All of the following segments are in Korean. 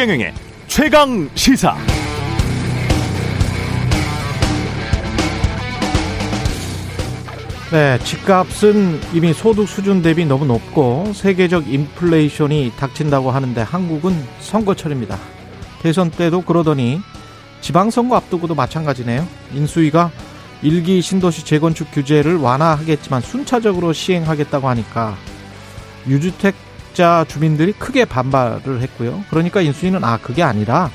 최경영의 최강 시사. 네, 집값은 이미 소득 수준 대비 너무 높고 세계적 인플레이션이 닥친다고 하는데 한국은 선거철입니다. 대선 때도 그러더니 지방선거 앞두고도 마찬가지네요. 인수위가 일기 신도시 재건축 규제를 완화하겠지만 순차적으로 시행하겠다고 하니까 유주택 자 주민들이 크게 반발을 했고요. 그러니까 인수위는 아 그게 아니라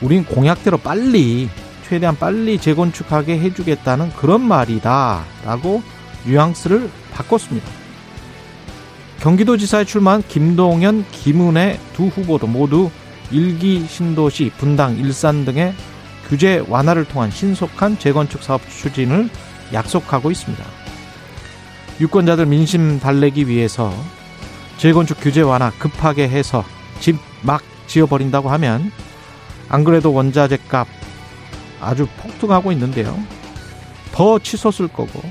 우린 공약대로 빨리 최대한 빨리 재건축하게 해주겠다는 그런 말이다라고 뉘앙스를 바꿨습니다. 경기도지사에 출마한 김동연, 김은혜 두 후보도 모두 일기 신도시, 분당, 일산 등의 규제 완화를 통한 신속한 재건축 사업 추진을 약속하고 있습니다. 유권자들 민심 달래기 위해서 재건축 규제 완화 급하게 해서 집 막 지어버린다고 하면 안 그래도 원자재 값 아주 폭등하고 있는데요. 더 치솟을 거고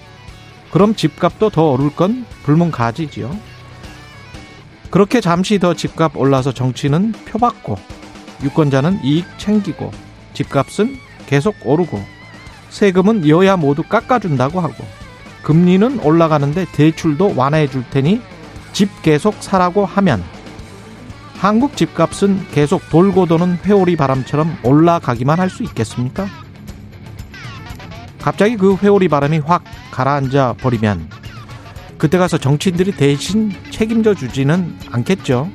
그럼 집값도 더 오를 건 불문가지지요. 그렇게 잠시 더 집값 올라서 정치는 표받고 유권자는 이익 챙기고 집값은 계속 오르고 세금은 여야 모두 깎아준다고 하고 금리는 올라가는데 대출도 완화해 줄 테니 집 계속 사라고 하면 한국 집값은 계속 돌고 도는 회오리 바람처럼 올라가기만 할 수 있겠습니까? 갑자기 그 회오리 바람이 확 가라앉아 버리면 그때 가서 정치인들이 대신 책임져 주지는 않겠죠.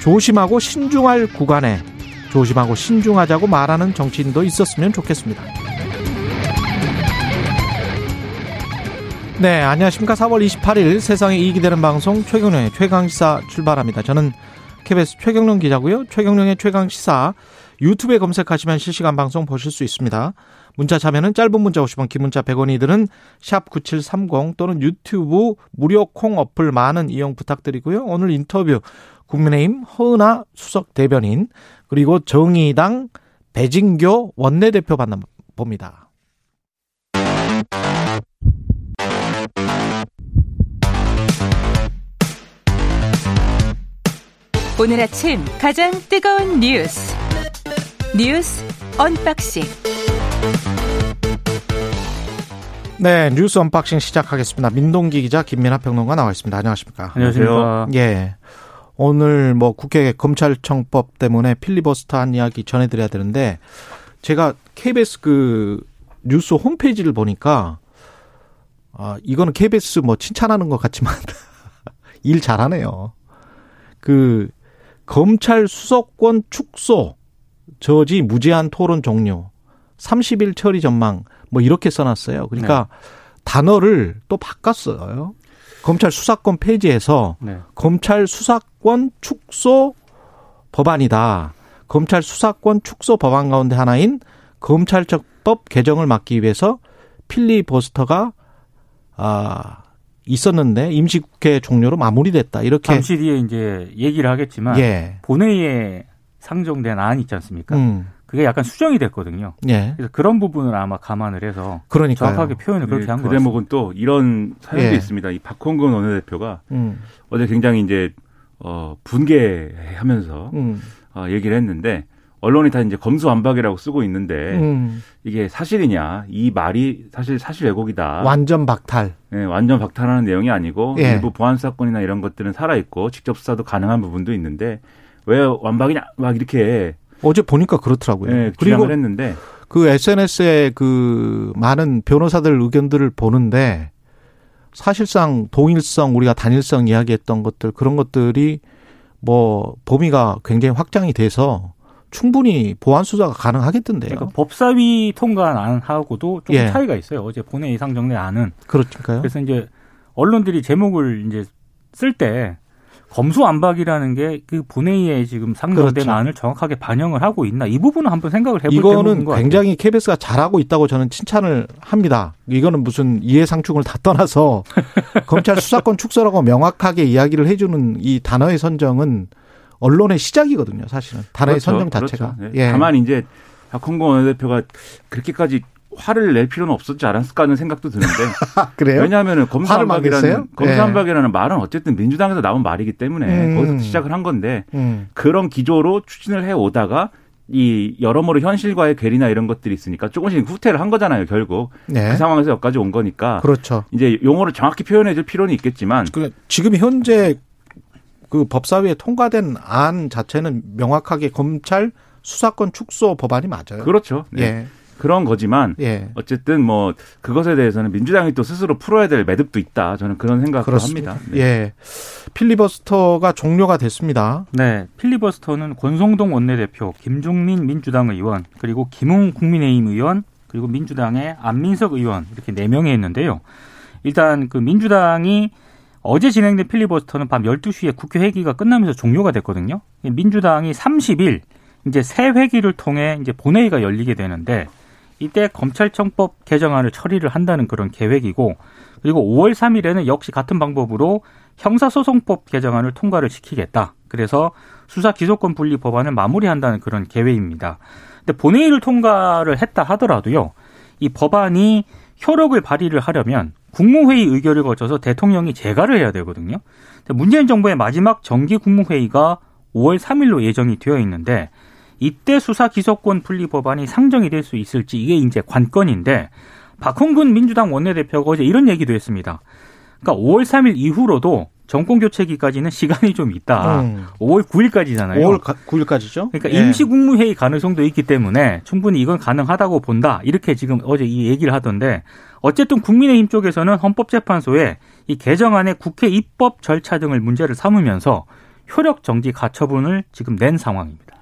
조심하고 신중할 구간에 조심하고 신중하자고 말하는 정치인도 있었으면 좋겠습니다. 네, 안녕하십니까. 4월 28일 세상에 이익이 되는 방송 최경령의 최강시사 출발합니다. 저는 KBS 최경령 기자고요. 최경령의 최강시사 유튜브에 검색하시면 실시간 방송 보실 수 있습니다. 문자 참여는 짧은 문자 50원, 긴 문자 100원이 드는 샵 9730 또는 유튜브 무료 콩 어플 많은 이용 부탁드리고요. 오늘 인터뷰 국민의힘 허은아 수석 대변인 그리고 정의당 배진교 원내대표 만나봅니다. 오늘 아침 가장 뜨거운 뉴스 뉴스 unboxing 네 뉴스 unboxing 시작하겠습니다. 민동기 기자 김민하 평론가 나와 있습니다. 안녕하십니까? 안녕하세요. 예. 오늘 뭐 국회 검찰청법 때문에 필리버스터 한 이야기 전해드려야 되는데 제가 KBS 그 뉴스 홈페이지를 보니까 아 이거는 KBS 뭐 칭찬하는 것 같지만 일 잘하네요. 그 검찰 수사권 축소 저지 무제한 토론 종료 30일 처리 전망 뭐 이렇게 써놨어요. 그러니까 네. 단어를 또 바꿨어요. 검찰 수사권 폐지해서 네. 검찰 수사권 축소 법안이다. 검찰 수사권 축소 법안 가운데 하나인 검찰청법 개정을 막기 위해서 필리버스터가 아 있었는데 임시국회 종료로 마무리됐다. 이렇게 잠시 뒤에 이제 얘기를 하겠지만 예. 본회의에 상정된 안 있지 않습니까? 음. 그게 약간 수정이 됐거든요. 예. 그래서 그런 부분을 아마 감안을 해서 그러니까요. 정확하게 표현을 그렇게 네, 한것 그 대목은 또 이런 사연도 예. 있습니다. 이 박홍근 원내대표가 음. 어제 굉장히 이제 어 분개하면서 음. 어 얘기를 했는데 언론이 다 이제 검수완박이라고 쓰고 있는데 음. 이게 사실이냐 이 말이 사실 사실 왜곡이다. 완전 박탈. 네, 완전 박탈하는 내용이 아니고 예. 일부 보안 사건이나 이런 것들은 살아 있고 직접 수사도 가능한 부분도 있는데 왜 완박이냐 막 이렇게 어제 보니까 그렇더라고요. 네, 그리고 했는데 그 SNS에 그 많은 변호사들 의견들을 보는데 사실상 동일성 우리가 단일성 이야기했던 것들 그런 것들이 뭐 범위가 굉장히 확장이 돼서 충분히 보안 수사가 가능하겠던데요. 그러니까 법사위 통과 안 하고도 좀 예. 차이가 있어요. 어제 본회의 상정된 안은 그렇니까요. 그래서 이제 언론들이 제목을 이제 쓸 때 검수안박이라는 게 그 본회의에 지금 상정된 그렇죠. 안을 정확하게 반영을 하고 있나 이 부분은 한번 생각을 해볼 이거는 굉장히 KBS가 잘하고 있다고 저는 칭찬을 합니다. 이거는 무슨 이해상충을 다 떠나서 검찰 수사권 축소라고 명확하게 이야기를 해주는 이 단어의 선정은 언론의 시작이거든요, 사실은. 단어의 그렇죠. 선정 자체가. 그렇죠. 네. 예. 다만 이제 박홍근 원내대표가 그렇게까지 화를 낼 필요는 없었지 않았을까 하는 생각도 드는데. 그래요? 왜냐하면 검수한박이라는 검수한박이라는 네. 말은 어쨌든 민주당에서 나온 말이기 때문에 음. 거기서 시작을 한 건데 음. 그런 기조로 추진을 해 오다가 이 여러모로 현실과의 괴리나 이런 것들이 있으니까 조금씩 후퇴를 한 거잖아요, 결국. 네. 그 상황에서 여기까지 온 거니까. 그렇죠. 이제 용어를 정확히 표현해 줄 필요는 있겠지만. 그 지금 현재 그 법사위에 통과된 안 자체는 명확하게 검찰 수사권 축소 법안이 맞아요. 그렇죠. 네. 예. 그런 거지만 예. 어쨌든 뭐 그것에 대해서는 민주당이 또 스스로 풀어야 될 매듭도 있다. 저는 그런 생각을 그렇습니다. 합니다. 네. 예. 필리버스터가 종료가 됐습니다. 네. 필리버스터는 권성동 원내대표, 김종민 민주당 의원, 그리고 김웅 국민의힘 의원, 그리고 민주당의 안민석 의원 이렇게 네 명이 했는데요. 일단 그 민주당이 어제 진행된 필리버스터는 밤 12시에 국회 회기가 끝나면서 종료가 됐거든요. 민주당이 30일 이제 새 회기를 통해 이제 본회의가 열리게 되는데 이때 검찰청법 개정안을 처리를 한다는 그런 계획이고 그리고 5월 3일에는 역시 같은 방법으로 형사소송법 개정안을 통과를 시키겠다. 그래서 수사 기소권 분리 법안을 마무리한다는 그런 계획입니다. 근데 본회의를 통과를 했다 하더라도요. 이 법안이 효력을 발휘를 하려면 국무회의 의결을 거쳐서 대통령이 재가를 해야 되거든요. 문재인 정부의 마지막 정기 국무회의가 5월 3일로 예정이 되어 있는데 이때 수사 기소권 분리 법안이 상정이 될 수 있을지 이게 이제 관건인데 박홍근 민주당 원내대표가 어제 이런 얘기도 했습니다. 그러니까 5월 3일 이후로도 정권 교체기까지는 시간이 좀 있다. 음. 5월 9일까지잖아요. 5월 9일까지죠? 그러니까 예. 임시 국무회의 가능성도 있기 때문에 충분히 이건 가능하다고 본다. 이렇게 지금 어제 이 얘기를 하던데 어쨌든 국민의힘 쪽에서는 헌법재판소에 이 개정안의 국회 입법 절차 등을 문제를 삼으면서 효력 정지 가처분을 지금 낸 상황입니다.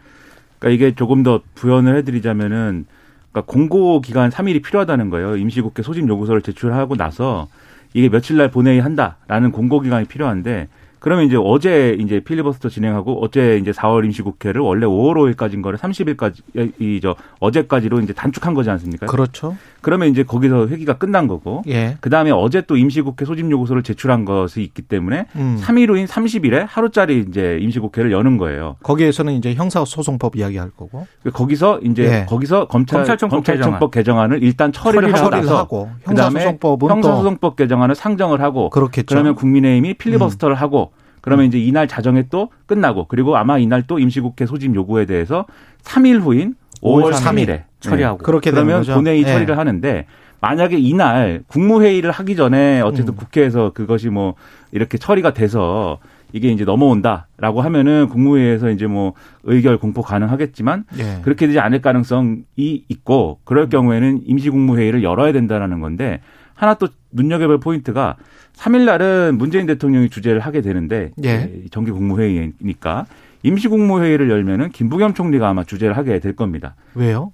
그러니까 이게 조금 더 부연을 해드리자면은 그러니까 공고 기간 3일이 필요하다는 거예요. 임시국회 소집 요구서를 제출하고 나서 이게 며칠 날 본회의 한다라는 공고 기간이 필요한데 그러면 이제 어제 이제 필리버스터 진행하고 어제 이제 4월 임시국회를 원래 5월 5일까지인 거를 30일까지 이 저 어제까지로 이제 단축한 거지 않습니까? 그렇죠. 그러면 이제 거기서 회기가 끝난 거고. 예. 그다음에 어제 또 임시국회 소집 요구서를 제출한 것이 있기 때문에 음. 3일 후인 30일에 하루짜리 이제 임시국회를 여는 거예요. 거기에서는 이제 형사소송법 이야기할 거고. 거기서 이제 예. 거기서 검찰 검찰청법, 검찰청법 개정안. 을 일단 처리를, 처리를 하고, 하고 형사소송법은 형사소송법 개정안을 상정을 하고 그렇겠죠. 그러면 국민의힘이 필리버스터를 음. 하고 그러면 이제 이날 자정에 또 끝나고 그리고 아마 이날 또 임시국회 소집 요구에 대해서 3일 후인 5월 3일에 처리하고 네. 그렇게 되면 본회의 네. 처리를 하는데 만약에 이날 국무회의를 하기 전에 어쨌든 음. 국회에서 그것이 뭐 이렇게 처리가 돼서 이게 이제 넘어온다라고 하면은 국무회의에서 이제 뭐 의결 공포 가능하겠지만 예. 그렇게 되지 않을 가능성이 있고 그럴 음. 경우에는 임시국무회의를 열어야 된다라는 건데 하나 또 눈여겨볼 포인트가 3일 날은 문재인 대통령이 주재를 하게 되는데 예. 정기 국무회의니까 임시국무회의를 열면은 김부겸 총리가 아마 주재를 하게 될 겁니다. 왜요?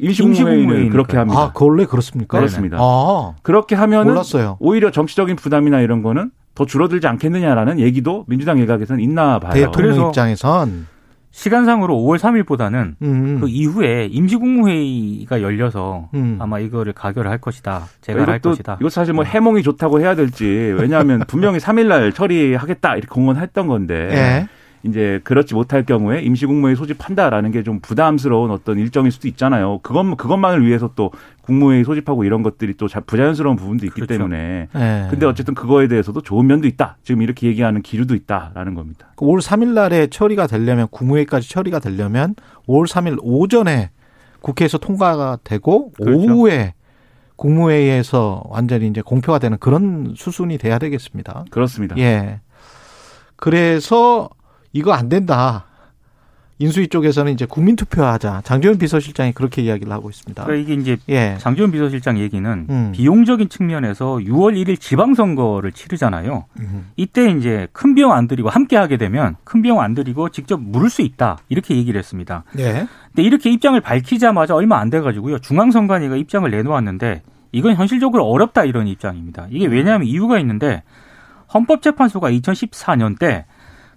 임시국무회의는 그렇게 합니다. 아, 그 원래 그렇습니까? 그렇습니다. 아, 그렇게 하면은 몰랐어요. 오히려 정치적인 부담이나 이런 거는 더 줄어들지 않겠느냐라는 얘기도 민주당 일각에서는 있나 봐요. 대통령 입장에선 시간상으로 5월 3일보다는 음. 그 이후에 임시국무회의가 열려서 음. 아마 이거를 가결을 할 것이다. 제가 할 것이다. 이거 사실 뭐 네. 해몽이 좋다고 해야 될지 왜냐하면 분명히 3일날 처리하겠다 이렇게 공언했던 건데 예. 이제 그렇지 못할 경우에 임시국무회의 소집한다라는 게 좀 부담스러운 어떤 일정일 수도 있잖아요. 그것 그것만을 위해서 또 국무회의 소집하고 이런 것들이 또 부자연스러운 부분도 있기 그렇죠. 때문에. 네. 근데 어쨌든 그거에 대해서도 좋은 면도 있다. 지금 이렇게 얘기하는 기류도 있다라는 겁니다. 5월 그 3일 날에 처리가 되려면 국무회의까지 처리가 되려면 5월 3일 오전에 국회에서 통과가 되고 그렇죠. 오후에 국무회의에서 완전히 이제 공표가 되는 그런 수순이 돼야 되겠습니다. 그렇습니다. 예. 그래서 이거 안 된다. 인수위 쪽에서는 이제 국민투표하자. 장재훈 비서실장이 그렇게 이야기를 하고 있습니다. 그러니까 이게 이제 예. 장재훈 비서실장 얘기는 음. 비용적인 측면에서 6월 1일 지방선거를 치르잖아요. 음. 이때 이제 큰 비용 안 들이고 함께 하게 되면 큰 비용 안 들이고 직접 물을 수 있다. 이렇게 얘기를 했습니다. 예. 근데 이렇게 입장을 밝히자마자 얼마 안 돼 가지고요. 중앙선관위가 입장을 내놓았는데 이건 현실적으로 어렵다 이런 입장입니다. 이게 왜냐하면 이유가 있는데 헌법재판소가 2014년 때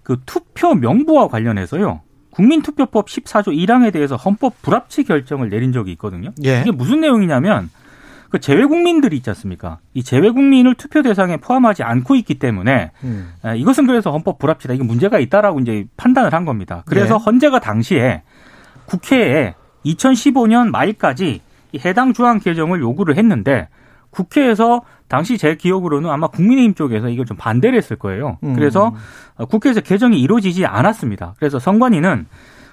그 투표 명부와 관련해서요. 국민투표법 14조 1항에 대해서 헌법 불합치 결정을 내린 적이 있거든요. 예. 이게 무슨 내용이냐면 그 재외 국민들이 있지 않습니까? 이 재외 국민을 투표 대상에 포함하지 않고 있기 때문에 음. 이것은 그래서 헌법 불합치다. 이게 문제가 있다라고 이제 판단을 한 겁니다. 그래서 예. 헌재가 당시에 국회에 2015년 말까지 해당 조항 개정을 요구를 했는데 국회에서 당시 제 기억으로는 아마 국민의힘 쪽에서 이걸 좀 반대를 했을 거예요. 음. 그래서 국회에서 개정이 이루어지지 않았습니다. 그래서 선관위는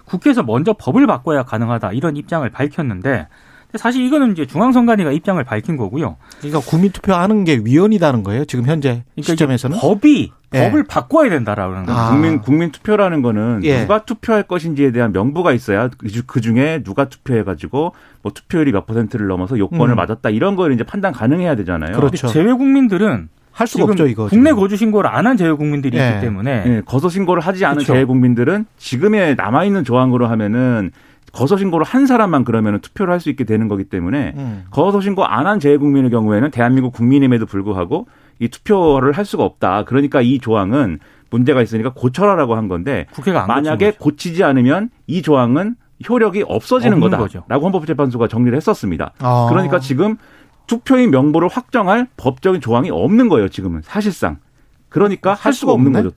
국회에서 먼저 법을 바꿔야 가능하다 이런 입장을 밝혔는데 사실 이거는 이제 중앙선관위가 입장을 밝힌 거고요. 그러니까 국민투표하는 게 위헌이다는 거예요. 지금 현재 그러니까 시점에서는 법이 예. 법을 바꿔야 된다라는 거죠. 아. 국민 국민 투표라는 거는 예. 누가 투표할 것인지에 대한 명부가 있어야 그 중에 누가 투표해 가지고 뭐 투표율이 몇 퍼센트를 넘어서 요건을 음. 맞았다 이런 걸 이제 판단 가능해야 되잖아요. 그렇죠. 제외 국민들은 할 수가 없죠 이거. 국내 지금. 거주 신고를 안 한 재외 국민들이 예. 있기 때문에 예. 거소 신고를 하지 않은 그렇죠. 재외 국민들은 지금의 남아 있는 조항으로 하면은 거소 신고를 한 사람만 그러면 투표를 할 수 있게 되는 거기 때문에 음. 거소 신고 안 한 재외 국민의 경우에는 대한민국 국민임에도 불구하고 이 투표를 할 수가 없다. 그러니까 이 조항은 문제가 있으니까 고쳐라라고 한 건데 만약에 고치지 않으면 이 조항은 효력이 없어지는 거다라고 거죠. 헌법재판소가 정리를 했었습니다. 아. 그러니까 지금 투표인 명부를 확정할 법적인 조항이 없는 거예요. 지금은 사실상. 그러니까 할 수가 없는 거죠.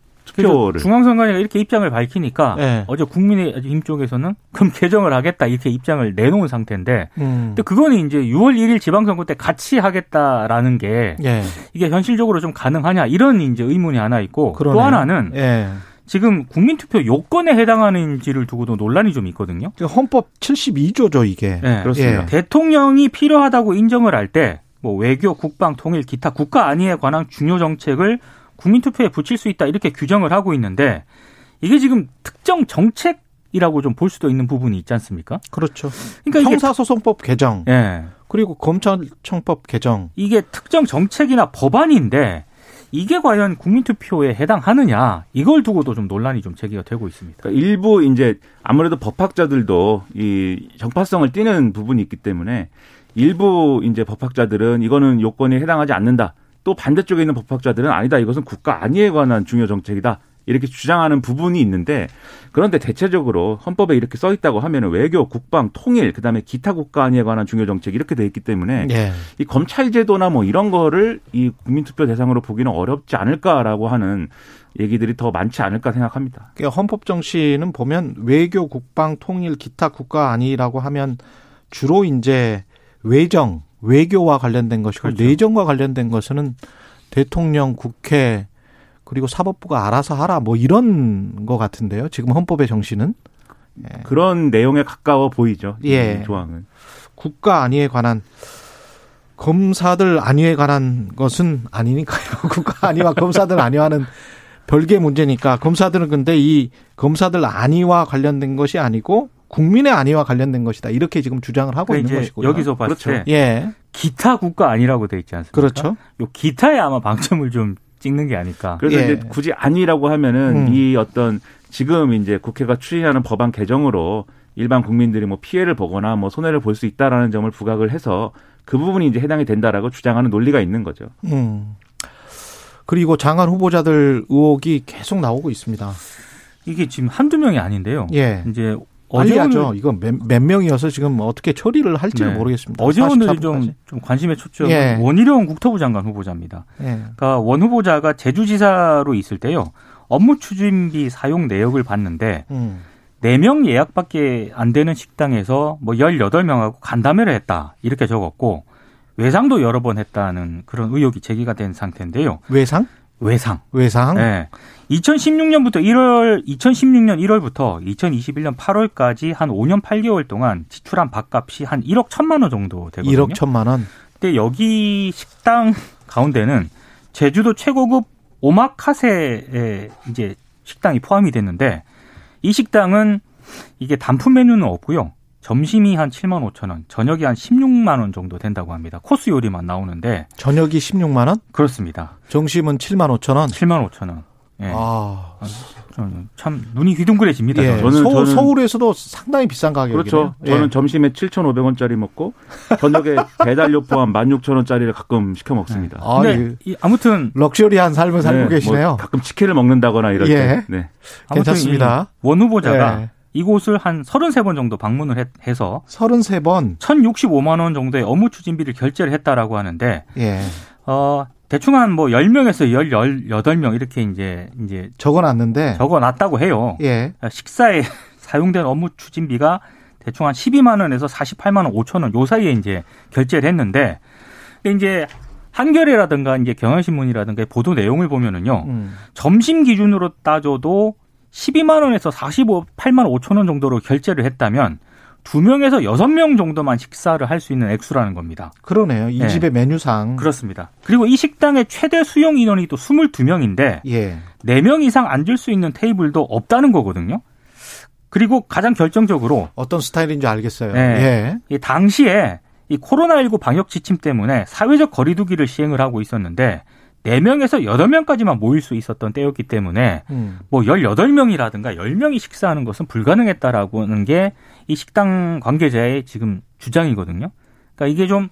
투표를. 중앙선관위가 이렇게 입장을 밝히니까 네. 어제 국민의힘 쪽에서는 그럼 개정을 하겠다 이렇게 입장을 내놓은 상태인데, 음. 근데 그거는 이제 6월 1일 지방선거 때 같이 하겠다라는 게 네. 이게 현실적으로 좀 가능하냐 이런 이제 의문이 하나 있고 그러네요. 또 하나는. 네. 지금 국민투표 요건에 해당하는지를 두고도 논란이 좀 있거든요. 헌법 72조죠, 이게. 네, 그렇습니다. 예. 대통령이 필요하다고 인정을 할 때 뭐 외교, 국방, 통일, 기타 국가 안위에 관한 중요 정책을 국민투표에 붙일 수 있다 이렇게 규정을 하고 있는데 이게 지금 특정 정책 이라고 좀 볼 수도 있는 부분이 있지 않습니까? 그렇죠. 그러니까 형사소송법 개정, 예. 그리고 검찰청법 개정 이게 특정 정책이나 법안인데 이게 과연 국민투표에 해당하느냐 이걸 두고도 좀 논란이 좀 제기가 되고 있습니다. 그러니까 일부 이제 아무래도 법학자들도 이 정파성을 띠는 부분이 있기 때문에 일부 이제 법학자들은 이거는 요건에 해당하지 않는다. 또 반대쪽에 있는 법학자들은 아니다. 이것은 국가 안위에 관한 중요 정책이다. 이렇게 주장하는 부분이 있는데 그런데 대체적으로 헌법에 이렇게 써 있다고 하면은 외교, 국방, 통일, 그다음에 기타 국가 안위에 관한 중요 정책 이렇게 돼 있기 때문에 네. 이 검찰 제도나 뭐 이런 거를 이 국민 투표 대상으로 보기는 어렵지 않을까라고 하는 얘기들이 더 많지 않을까 생각합니다. 그러니까 헌법 정신은 보면 외교, 국방, 통일, 기타 국가 안위라고 하면 주로 이제 외정 외교와 관련된 것이고 그렇죠. 내정과 관련된 것은 대통령, 국회 그리고 사법부가 알아서 하라 뭐 이런 거 같은데요. 지금 헌법의 정신은 예. 그런 내용에 가까워 보이죠. 예. 조항은 국가 안위에 관한 검사들 안위에 관한 것은 아니니까요. 국가 안위와 검사들 안위와는 별개 문제니까 검사들은 근데 이 검사들 안위와 관련된 것이 아니고 국민의 안위와 관련된 것이다. 이렇게 지금 주장을 하고 그러니까 있는 것이고요. 여기서 봤을 그렇죠. 때 예. 기타 국가 아니라고 돼 있지 않습니까? 그렇죠. 요 기타에 아마 방점을 좀 찍는 게 아닐까. 그래서 예. 이제 굳이 아니라고 하면은 음. 이 어떤 지금 이제 국회가 추진하는 법안 개정으로 일반 국민들이 뭐 피해를 보거나 뭐 손해를 볼 수 있다라는 점을 부각을 해서 그 부분이 이제 해당이 된다라고 주장하는 논리가 있는 거죠. 음. 그리고 장관 후보자들 의혹이 계속 나오고 있습니다. 이게 지금 한두 명이 아닌데요. 예. 이제 어제 하죠. 이거 몇, 몇, 명이어서 지금 어떻게 처리를 할지를 네. 모르겠습니다. 어제 오늘 좀, 좀 관심의 초점은 예. 원희룡 국토부 장관 후보자입니다. 예. 그러니까 원 후보자가 제주지사로 있을 때요. 업무 추진비 사용 내역을 봤는데 음. 4명 예약밖에 안 되는 식당에서 뭐 18명하고 간담회를 했다. 이렇게 적었고 외상도 여러 번 했다는 그런 의혹이 제기가 된 상태인데요. 외상? 외상. 외상? 네. 2016년부터 1월 2016년 1월부터 2021년 8월까지 한 5년 8개월 동안 지출한 밥값이 한 1억 1천만 원 정도 되거든요. 1억 1천만 원. 근데 여기 식당 가운데는 제주도 최고급 오마카세에 이제 식당이 포함이 됐는데 이 식당은 이게 단품 메뉴는 없고요. 점심이 한 7만 5천 원, 저녁이 한 16만 원 정도 된다고 합니다. 코스 요리만 나오는데 저녁이 16만 원? 그렇습니다. 점심은 7만 5천 원? 7만 5천 원. 예. 아. 참 눈이 휘둥그레집니다. 예. 저는, 서, 저는 서 울에서도 상당히 비싼 가격이에요. 그렇죠. 예. 저는 점심에 7,500원짜리 먹고 저녁에 배달료 포함 16,000원짜리를 가끔 시켜 먹습니다. 아, 근데 예. 아무튼 럭셔리한 삶을 살고 네, 계시네요. 뭐 가끔 치킨을 먹는다거나 이럴 예. 때. 네. 괜찮습니다. 원 후보자가 예. 이곳을 한 33번 정도 방문을 해서 33번 1,065만 원 정도의 업무 추진비를 결제를 했다라고 하는데 예. 어 대충 한 뭐 10명에서 18명 이렇게 이제 이제 적어 놨는데 적어 놨다고 해요. 예. 식사에 사용된 업무 추진비가 대충 한 12만 원에서 48만 원 5천 원 요 사이에 이제 결제를 했는데 이제 한겨레라든가 이제 경향신문이라든가 보도 내용을 보면은요. 음. 점심 기준으로 따져도 12만 원에서 45,8만 5천 원 정도로 결제를 했다면 두 명에서 여섯 명 정도만 식사를 할 수 있는 액수라는 겁니다. 그러네요. 이 네. 집의 메뉴상. 그렇습니다. 그리고 이 식당의 최대 수용 인원이 또 22명인데 예. 4명 이상 앉을 수 있는 테이블도 없다는 거거든요. 그리고 가장 결정적으로 어떤 스타일인지 알겠어요. 네. 예. 당시에 이 코로나19 방역 지침 때문에 사회적 거리두기를 시행을 하고 있었는데 4명에서 8명까지만 모일 수 있었던 때였기 때문에 음. 뭐 18명이라든가 10명이 식사하는 것은 불가능했다라고 하는 게 이 식당 관계자의 지금 주장이거든요. 그러니까 이게 좀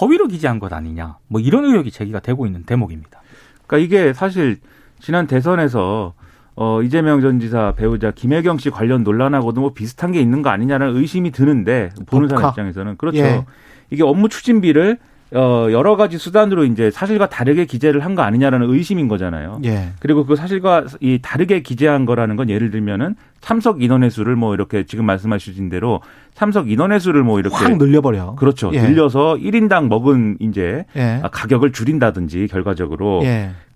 허위로 기재한 것 아니냐. 뭐 이런 의혹이 제기가 되고 있는 대목입니다. 그러니까 이게 사실 지난 대선에서 어 이재명 전 지사 배우자 김혜경 씨 관련 논란하고도 뭐 비슷한 게 있는 거 아니냐는 의심이 드는데 보는 사람 입장에서는 그렇죠. 예. 이게 업무 추진비를 어, 여러 가지 수단으로 이제 사실과 다르게 기재를 한 거 아니냐라는 의심인 거잖아요. 예. 그리고 그 사실과 이 다르게 기재한 거라는 건 예를 들면은 참석 인원의 수를 뭐 이렇게 지금 말씀하신 대로 참석 인원의 수를 뭐 이렇게 확 늘려버려. 그렇죠. 예. 늘려서 1인당 먹은 이제 예. 가격을 줄인다든지 결과적으로.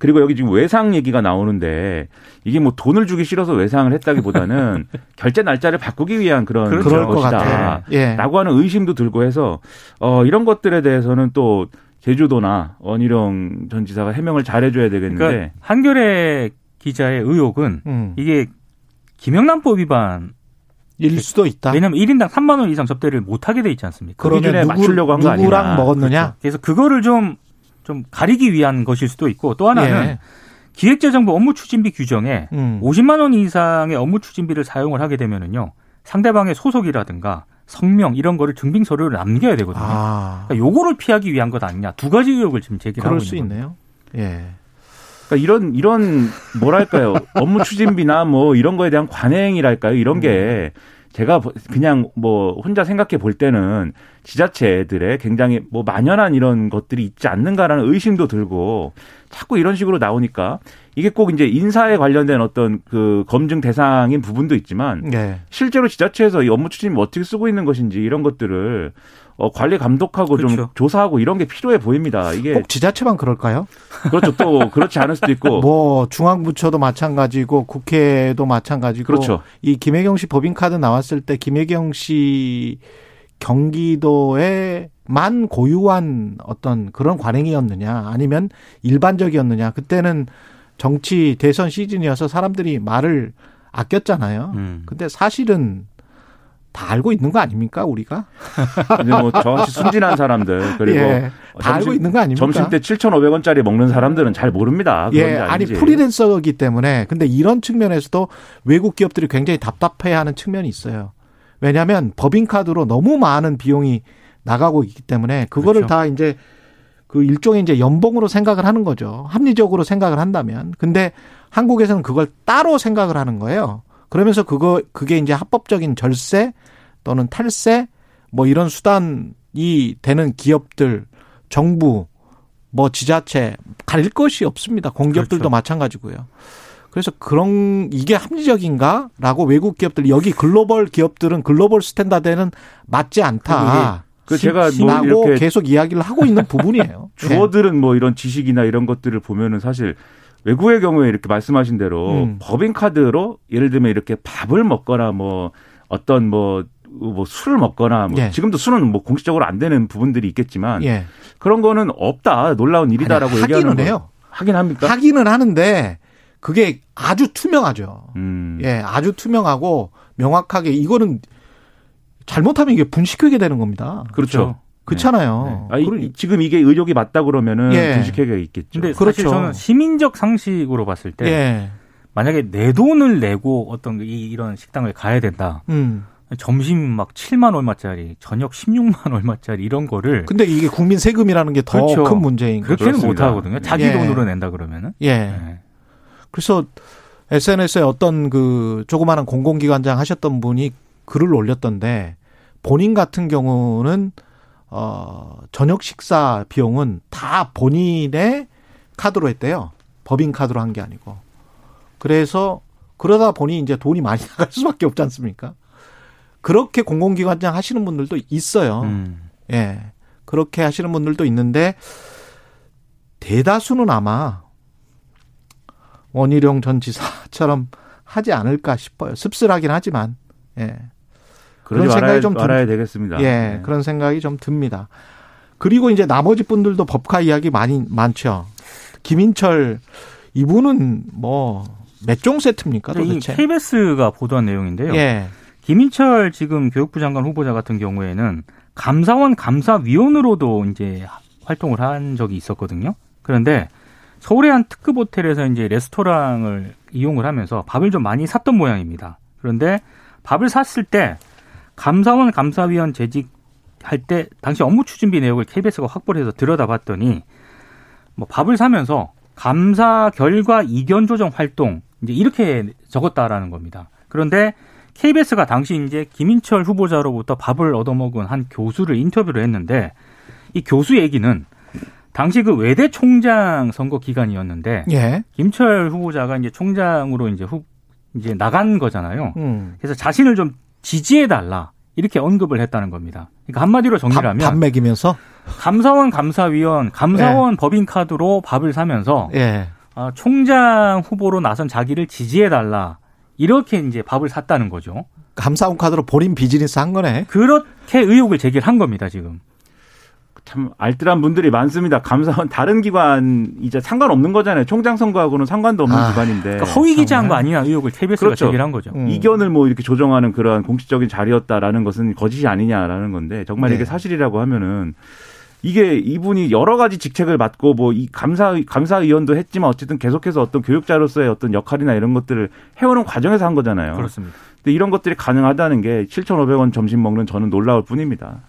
예. 그리고 여기 지금 외상 얘기가 나오는데 이게 뭐 돈을 주기 싫어서 외상을 했다기보다는 결제 날짜를 바꾸기 위한 그런 그런 것이다. 예. 라고 하는 의심도 들고 해서 어 이런 것들에 대해서는 또 제주도나 원희룡 전 지사가 해명을 잘 해줘야 되겠는데 그러니까 한겨레 기자의 의혹은 음. 이게 김영란법 위반 일 수도 있다. 왜냐하면 1인당 3만 원 이상 접대를 못 하게 돼 있지 않습니까? 그 기준에 누구, 맞추려고 한 거 아니냐. 누구랑 먹었느냐? 그렇죠. 그래서 그거를 좀, 좀 가리기 위한 것일 수도 있고 또 하나는 예. 기획재정부 업무 추진비 규정에 음. 50만 원 이상의 업무 추진비를 사용을 하게 되면은요 상대방의 소속이라든가 성명 이런 거를 증빙 서류를 남겨야 되거든요. 아. 그러니까 요거를 피하기 위한 것 아니냐 두 가지 의혹을 지금 제기하고 있는 수 있네요. 예. 그러니까 이런 이런 뭐랄까요 업무 추진비나 뭐 이런 거에 대한 관행이랄까요 이런 게 제가 그냥 뭐 혼자 생각해 볼 때는 지자체들의 굉장히 뭐 만연한 이런 것들이 있지 않는가라는 의심도 들고 자꾸 이런 식으로 나오니까 이게 꼭 이제 인사에 관련된 어떤 그 검증 대상인 부분도 있지만 네. 실제로 지자체에서 이 업무 추진이 어떻게 쓰고 있는 것인지 이런 것들을 어, 관리 감독하고 그렇죠. 좀 조사하고 이런 게 필요해 보입니다. 이게 꼭 지자체만 그럴까요? 그렇죠. 또 그렇지 않을 수도 있고 뭐 중앙부처도 마찬가지고 국회도 마찬가지고 그렇죠. 이 김혜경 씨 법인 카드 나왔을 때 김혜경 씨 경기도에 만 고유한 어떤 그런 관행이었느냐 아니면 일반적이었느냐 그때는 정치 대선 시즌이어서 사람들이 말을 아꼈잖아요. 음. 근데 사실은 다 알고 있는 거 아닙니까 우리가? 근데 뭐 저같이 순진한 사람들 그리고 예, 다 점심, 알고 있는 거 아닙니까? 점심 때 7,500원짜리 먹는 사람들은 잘 모릅니다. 예, 아니 프리랜서이기 때문에 근데 이런 측면에서도 외국 기업들이 굉장히 답답해하는 측면이 있어요. 왜냐하면 법인카드로 너무 많은 비용이 나가고 있기 때문에 그거를 그렇죠. 다 이제 그 일종의 이제 연봉으로 생각을 하는 거죠. 합리적으로 생각을 한다면. 근데 한국에서는 그걸 따로 생각을 하는 거예요. 그러면서 그거 그게 이제 합법적인 절세 또는 탈세 뭐 이런 수단이 되는 기업들 정부 뭐 지자체 가릴 것이 없습니다. 공기업들도 그렇죠. 마찬가지고요. 그래서 그런 이게 합리적인가라고 외국 기업들 여기 글로벌 기업들은 global standard에는 맞지 않다. 그 제가 뭐 이렇게 계속 이야기를 하고 있는 부분이에요. 주워들은 뭐 이런 지식이나 이런 것들을 보면은 사실 외국의 경우에 이렇게 말씀하신 대로 음. 법인카드로 예를 들면 이렇게 밥을 먹거나 뭐 어떤 뭐, 뭐 술을 먹거나 뭐 예. 지금도 술은 뭐 공식적으로 안 되는 부분들이 있겠지만 예. 그런 거는 없다 놀라운 일이다라고 아니, 얘기하는 거예요. 하긴 합니까? 하기는 하는데 그게 아주 투명하죠. 음. 예, 아주 투명하고 명확하게 이거는 잘못하면 이게 분식회계 되는 겁니다. 그렇죠. 그렇 잖아요. 네. 아, 지금 이게 의혹이 맞다 그러면은 예. 분식회계가 있겠죠. 근데 그렇죠. 저는 시민적 상식으로 봤을 때 예. 만약에 내 돈을 내고 어떤 이, 이런 식당을 가야 된다. 음. 점심 막 7만 얼마짜리, 저녁 16만 얼마짜리 이런 거를. 근데 이게 국민 세금이라는 게 더큰 그렇죠. 문제인 거죠. 그렇게는 못 하거든요. 자기 예. 돈으로 낸다 그러면은. 예. 예. 그래서 SNS에 어떤 그 조그마한 공공기관장 하셨던 분이 글을 올렸던데 본인 같은 경우는 어, 저녁 식사 비용은 다 본인의 카드로 했대요. 법인 카드로 한 게 아니고. 그래서 그러다 보니 이제 돈이 많이 나갈 수밖에 없지 않습니까? 그렇게 공공기관장 하시는 분들도 있어요. 음. 예. 그렇게 하시는 분들도 있는데 대다수는 아마 원희룡 전 지사처럼 하지 않을까 싶어요. 씁쓸하긴 하지만. 예. 그런 생각이 좀 말아야 되겠습니다. 예. 네. 그런 생각이 좀 듭니다. 그리고 이제 나머지 분들도 법카 이야기 많이 많죠. 김인철 이분은 뭐 몇 종 세트입니까 도대체? KBS가 보도한 내용인데요. 예. 김인철 지금 교육부 장관 후보자 같은 경우에는 감사원 감사위원으로도 이제 활동을 한 적이 있었거든요. 그런데 서울의 한 특급 호텔에서 이제 레스토랑을 이용을 하면서 밥을 좀 많이 샀던 모양입니다. 그런데 밥을 샀을 때 감사원 감사위원 재직할 때 당시 업무 추진비 내역을 KBS가 확보를 해서 들여다봤더니 뭐 밥을 사면서 감사 결과 이견 조정 활동 이제 이렇게 적었다라는 겁니다. 그런데 KBS가 당시 이제 김인철 후보자로부터 밥을 얻어먹은 한 교수를 인터뷰를 했는데 이 교수 얘기는 당시 그 외대 총장 선거 기간이었는데 예. 김철 후보자가 이제 총장으로 이제 후 이제 나간 거잖아요. 음. 그래서 자신을 좀 지지해 달라 이렇게 언급을 했다는 겁니다. 그러니까 한마디로 정리를 하면 밥 먹이면서 감사원 감사위원 감사원 예. 법인 카드로 밥을 사면서 예. 어, 총장 후보로 나선 자기를 지지해 달라 이렇게 이제 밥을 샀다는 거죠. 감사원 카드로 본인 비즈니스 한 거네. 그렇게 의혹을 제기한 겁니다, 지금. 참 알뜰한 분들이 많습니다. 감사원 다른 기관 이제 상관없는 거잖아요. 총장 선거하고는 상관도 없는 아, 기관인데 그러니까 허위 기자한 거 아니냐 의혹을 KBS가 그렇죠. 제기한 거죠. 음. 이견을 뭐 이렇게 조정하는 그런 공식적인 자리였다라는 것은 거짓이 아니냐라는 건데 정말 네. 이게 사실이라고 하면은 이게 이분이 여러 가지 직책을 맡고 뭐 이 감사 감사위원도 했지만 어쨌든 계속해서 어떤 교육자로서의 어떤 역할이나 이런 것들을 해오는 과정에서 한 거잖아요. 그렇습니다. 근데 이런 것들이 가능하다는 게 7,500원 점심 먹는 저는 놀라울 뿐입니다.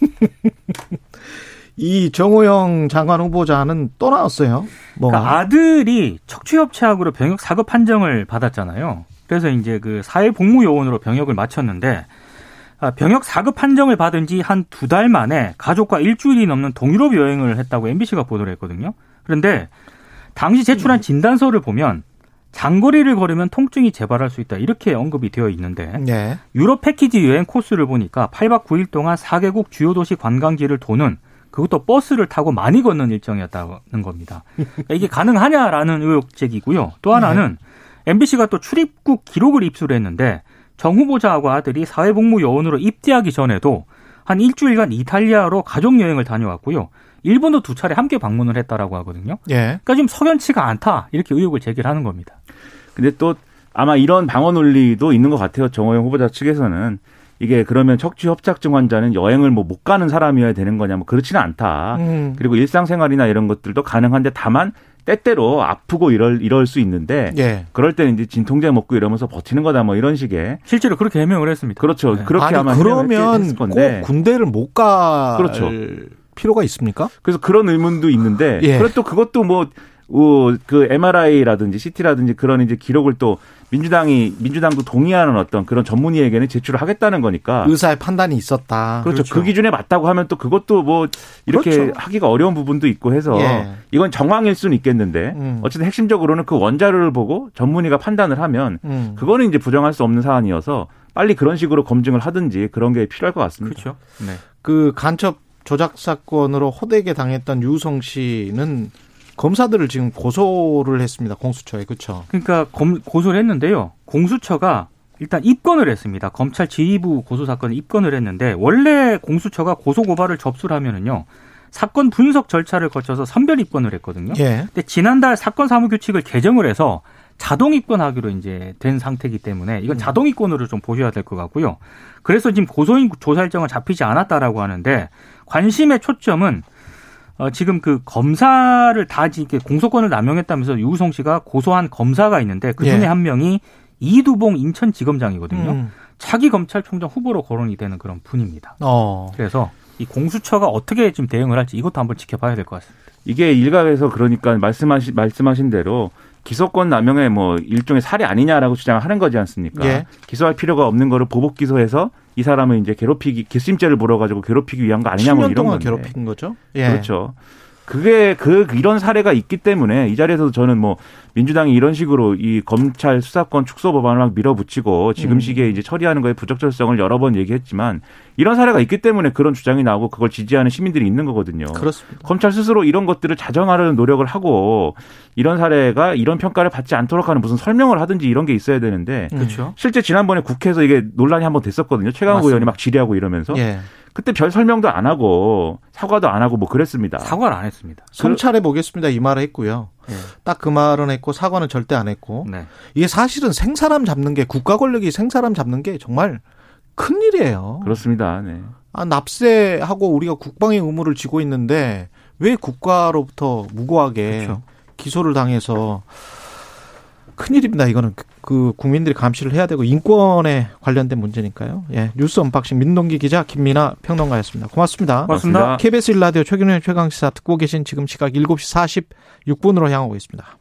이 정호영 장관 후보자는 또 나왔어요. 뭐 그러니까 아들이 척추협체학으로 병역 사급 판정을 받았잖아요. 그래서 이제 그 사회복무요원으로 병역을 마쳤는데 아, 병역 사급 판정을 받은 지 한 두 달 만에 가족과 일주일이 넘는 동유럽 여행을 했다고 MBC가 보도를 했거든요. 그런데 당시 제출한 진단서를 보면 장거리를 걸으면 통증이 재발할 수 있다 이렇게 언급이 되어 있는데 네. 유럽 패키지 여행 코스를 보니까 8박 9일 동안 4개국 주요 도시 관광지를 도는 그것도 버스를 타고 많이 걷는 일정이었다는 겁니다. 그러니까 이게 가능하냐라는 의혹 제기고요. 또 하나는 네. MBC가 또 출입국 기록을 입수를 했는데 정 후보자하고 아들이 사회복무 요원으로 입대하기 전에도 한 일주일간 이탈리아로 가족 여행을 다녀왔고요. 일본도 두 차례 함께 방문을 했다라고 하거든요. 예. 그러니까 지금 석연치가 않다 이렇게 의혹을 제기하는 겁니다. 근데 또 아마 이런 방어 논리도 있는 것 같아요. 정호영 후보자 측에서는 이게 그러면 척추 협착증 환자는 여행을 뭐 못 가는 사람이어야 되는 거냐 뭐 그렇지는 않다. 음. 그리고 일상생활이나 이런 것들도 가능한데 다만 때때로 아프고 이럴 이럴 수 있는데 예. 그럴 때는 이제 진통제 먹고 이러면서 버티는 거다 뭐 이런 식의 실제로 그렇게 해명을 했습니다. 그렇죠. 네. 그렇게 아니, 아마 그러면 꼭 군대를 못갈 그렇죠. 필요가 있습니까? 그래서 그런 의문도 있는데 예. 그래도 그것도 뭐 어, 그 MRI라든지 CT라든지 그런 이제 기록을 또 민주당이 민주당도 동의하는 어떤 그런 전문의에게는 제출을 하겠다는 거니까 의사의 판단이 있었다. 그렇죠. 그렇죠. 그 기준에 맞다고 하면 또 그것도 뭐 이렇게 그렇죠. 하기가 어려운 부분도 있고 해서 예. 이건 정황일 수는 있겠는데 음. 어쨌든 핵심적으로는 그 원자료를 보고 전문의가 판단을 하면 음. 그거는 이제 부정할 수 없는 사안이어서 빨리 그런 식으로 검증을 하든지 그런 게 필요할 것 같습니다. 그렇죠. 네. 그 간첩 조작 사건으로 호되게 당했던 유성 씨는 검사들을 지금 고소를 했습니다. 공수처에 그렇죠. 그러니까 검, 고소를 했는데요. 공수처가 일단 입건을 했습니다. 검찰 지휘부 고소 사건에 입건을 했는데 원래 공수처가 고소 고발을 접수를 하면은요. 사건 분석 절차를 거쳐서 선별 입건을 했거든요. 예. 근데 지난달 사건 사무 규칙을 개정을 해서 자동 입건하기로 이제 된 상태이기 때문에 이건 음. 자동 입건으로 좀 보셔야 될 것 같고요. 그래서 지금 고소인 조사 일정은 잡히지 않았다라고 하는데 관심의 초점은 어, 지금 그 검사를 다 이렇게 공소권을 남용했다면서 유우성 씨가 고소한 검사가 있는데 그 중에 예. 한 명이 이두봉 인천지검장이거든요. 음. 차기 검찰총장 후보로 거론이 되는 그런 분입니다. 어. 그래서 이 공수처가 어떻게 지금 대응을 할지 이것도 한번 지켜봐야 될 것 같습니다. 이게 일각에서 그러니까 말씀하신 말씀하신 대로 기소권 남용의 뭐 일종의 사례 아니냐라고 주장을 하는 거지 않습니까? 예. 기소할 필요가 없는 거를 보복 기소해서 이 사람을 이제 괴롭히기 기심죄를 물어가지고 괴롭히기 위한 거 아니냐 뭐 이런 건데. 괴롭힌 거죠. 예. 그렇죠. 그게 그 이런 사례가 있기 때문에 이 자리에서도 저는 뭐 민주당이 이런 식으로 이 검찰 수사권 축소 법안을 막 밀어붙이고 지금 음. 시기에 이제 처리하는 거에 부적절성을 여러 번 얘기했지만 이런 사례가 있기 때문에 그런 주장이 나오고 그걸 지지하는 시민들이 있는 거거든요. 그렇습니다. 검찰 스스로 이런 것들을 자정하려는 노력을 하고 이런 사례가 이런 평가를 받지 않도록 하는 무슨 설명을 하든지 이런 게 있어야 되는데 그렇죠. 실제 지난번에 국회에서 이게 논란이 한번 됐었거든요. 최강욱 의원이 막 질의하고 이러면서 예. 그때 별 설명도 안 하고 사과도 안 하고 뭐 그랬습니다. 사과를 안 했습니다. 성찰해 보겠습니다. 이 말을 했고요. 네. 딱그 말은 했고 사과는 절대 안 했고 네. 이게 사실은 생사람 잡는 게 국가 권력이 생사람 잡는 게 정말 큰 일이에요. 그렇습니다. 네. 아, 납세하고 우리가 국방의 의무를 지고 있는데 왜 국가로부터 무고하게 그렇죠. 기소를 당해서 큰일입니다. 이거는 그, 그 국민들이 감시를 해야 되고 인권에 관련된 문제니까요. 예, 뉴스 unboxing 민동기 기자 김민하 평론가였습니다. 고맙습니다. 고맙습니다. KBS 일라디오 최경영 최강시사 듣고 계신 지금 시각 7시 46분으로 향하고 있습니다.